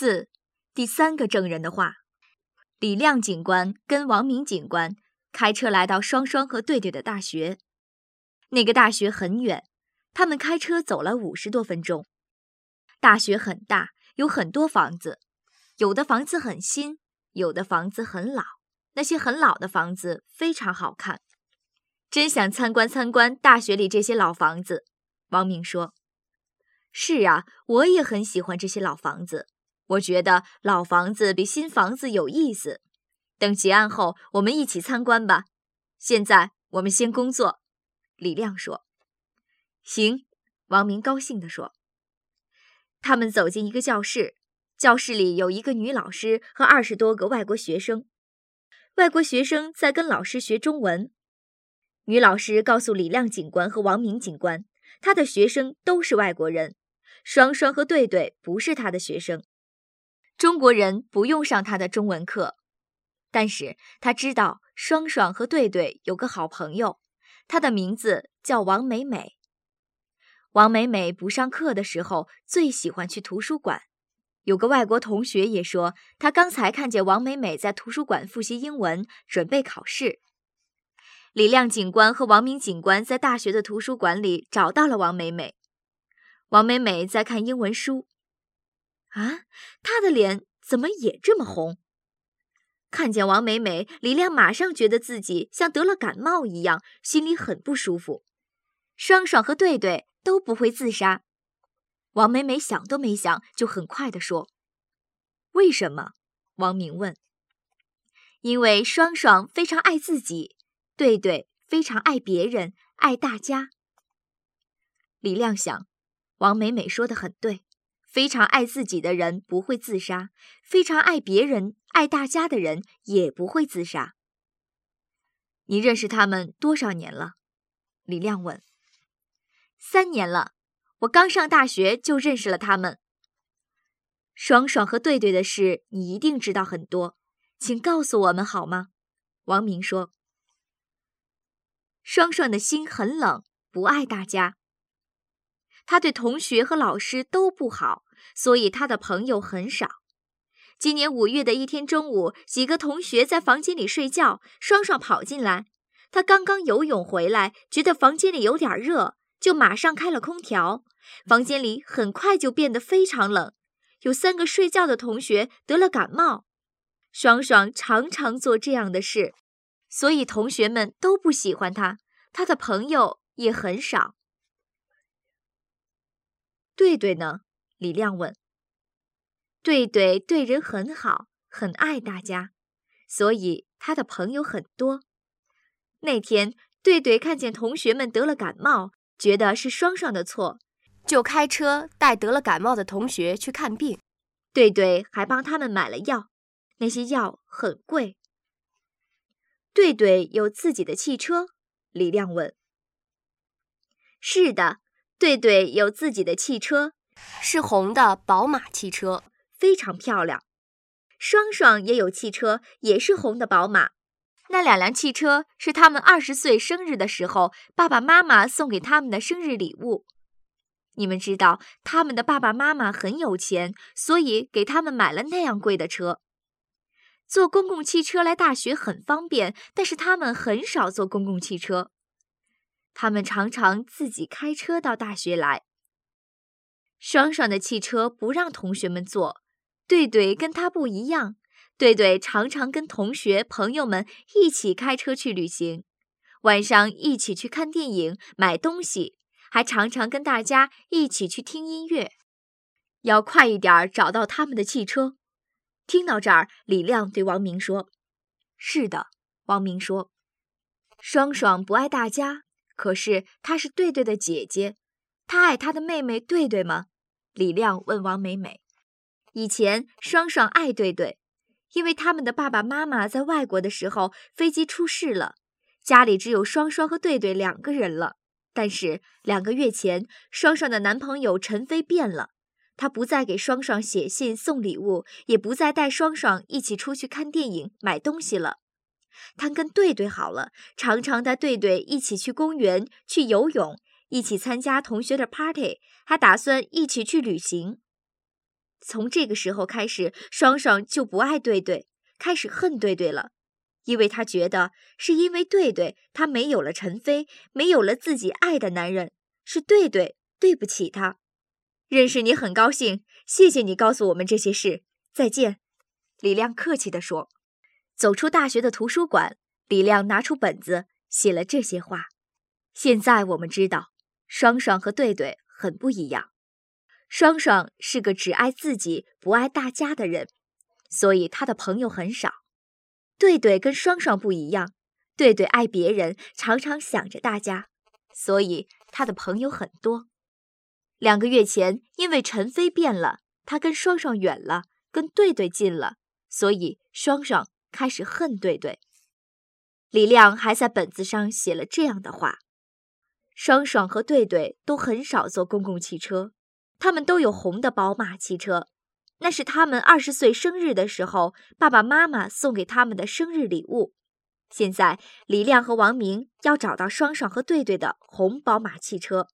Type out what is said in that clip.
四，第三个证人的话。李亮警官跟王明警官开车来到双双和对对的大学。那个大学很远，他们开车走了五十多分钟。大学很大，有很多房子，有的房子很新，有的房子很老。那些很老的房子非常好看，真想参观参观大学里这些老房子。王明说：“是啊，我也很喜欢这些老房子。”我觉得老房子比新房子有意思。等结案后，我们一起参观吧。现在我们先工作。”李亮说。“行。”王明高兴地说。他们走进一个教室，教室里有一个女老师和二十多个外国学生。外国学生在跟老师学中文。女老师告诉李亮警官和王明警官，他的学生都是外国人，双双和对对不是他的学生。中国人不用上他的中文课，但是他知道双双和对对有个好朋友，他的名字叫王美美。王美美不上课的时候最喜欢去图书馆。有个外国同学也说，他刚才看见王美美在图书馆复习英文，准备考试。李亮警官和王明警官在大学的图书馆里找到了王美美。王美美在看英文书。啊，他的脸怎么也这么红？看见王美美，李亮马上觉得自己像得了感冒一样，心里很不舒服。双双和对对都不会自杀，王美美想都没想，就很快地说：“为什么？”王明问。“因为双双非常爱自己，对对非常爱别人，爱大家。”李亮想，王美美说的很对。非常爱自己的人不会自杀，非常爱别人、爱大家的人也不会自杀。你认识他们多少年了？李亮问。三年了，我刚上大学就认识了他们。爽爽和对对的事，你一定知道很多，请告诉我们好吗？王明说。爽爽的心很冷，不爱大家。他对同学和老师都不好，所以他的朋友很少。今年五月的一天中午，几个同学在房间里睡觉，双双跑进来。他刚刚游泳回来，觉得房间里有点热，就马上开了空调。房间里很快就变得非常冷。有三个睡觉的同学得了感冒。双双常常做这样的事，所以同学们都不喜欢他。他的朋友也很少。对对呢？李亮问。对对对人很好，很爱大家，所以他的朋友很多。那天，对对看见同学们得了感冒，觉得是双双的错，就开车带得了感冒的同学去看病。对对还帮他们买了药，那些药很贵。对对有自己的汽车？李亮问。是的。对对有自己的汽车，是红的宝马汽车，非常漂亮。双双也有汽车，也是红的宝马。那两辆汽车是他们二十岁生日的时候，爸爸妈妈送给他们的生日礼物。你们知道，他们的爸爸妈妈很有钱，所以给他们买了那样贵的车。坐公共汽车来大学很方便，但是他们很少坐公共汽车。他们常常自己开车到大学来。双双的汽车不让同学们坐，对对跟他不一样。对对常常跟同学朋友们一起开车去旅行，晚上一起去看电影、买东西，还常常跟大家一起去听音乐。要快一点找到他们的汽车。听到这儿，李亮对王明说：“是的。”王明说：“双双不爱大家。”可是她是对对的姐姐，她爱她的妹妹对对吗？李亮问王美美。以前双双爱对对，因为他们的爸爸妈妈在外国的时候飞机出事了，家里只有双双和对对两个人了。但是两个月前，双双的男朋友陈飞变了，他不再给双双写信送礼物，也不再带双双一起出去看电影买东西了。他跟对对好了，常常带对对一起去公园、去游泳，一起参加同学的 party，还打算一起去旅行。从这个时候开始，双双就不爱对对，开始恨对对了，因为他觉得是因为对对，他没有了陈飞，没有了自己爱的男人，是对对对不起他。认识你很高兴，谢谢你告诉我们这些事。再见，李亮客气地说。走出大学的图书馆，李亮拿出本子写了这些话。现在我们知道，双双和对对很不一样。双双是个只爱自己不爱大家的人，所以他的朋友很少。对对跟双双不一样，对对爱别人，常常想着大家，所以他的朋友很多。两个月前，因为陈飞变了，他跟双双远了，跟对对近了，所以双双开始恨对对。李亮还在本子上写了这样的话：双双和对对都很少坐公共汽车。他们都有红的宝马汽车，那是他们二十岁生日的时候爸爸妈妈送给他们的生日礼物。现在李亮和王明要找到双双和对对的红宝马汽车。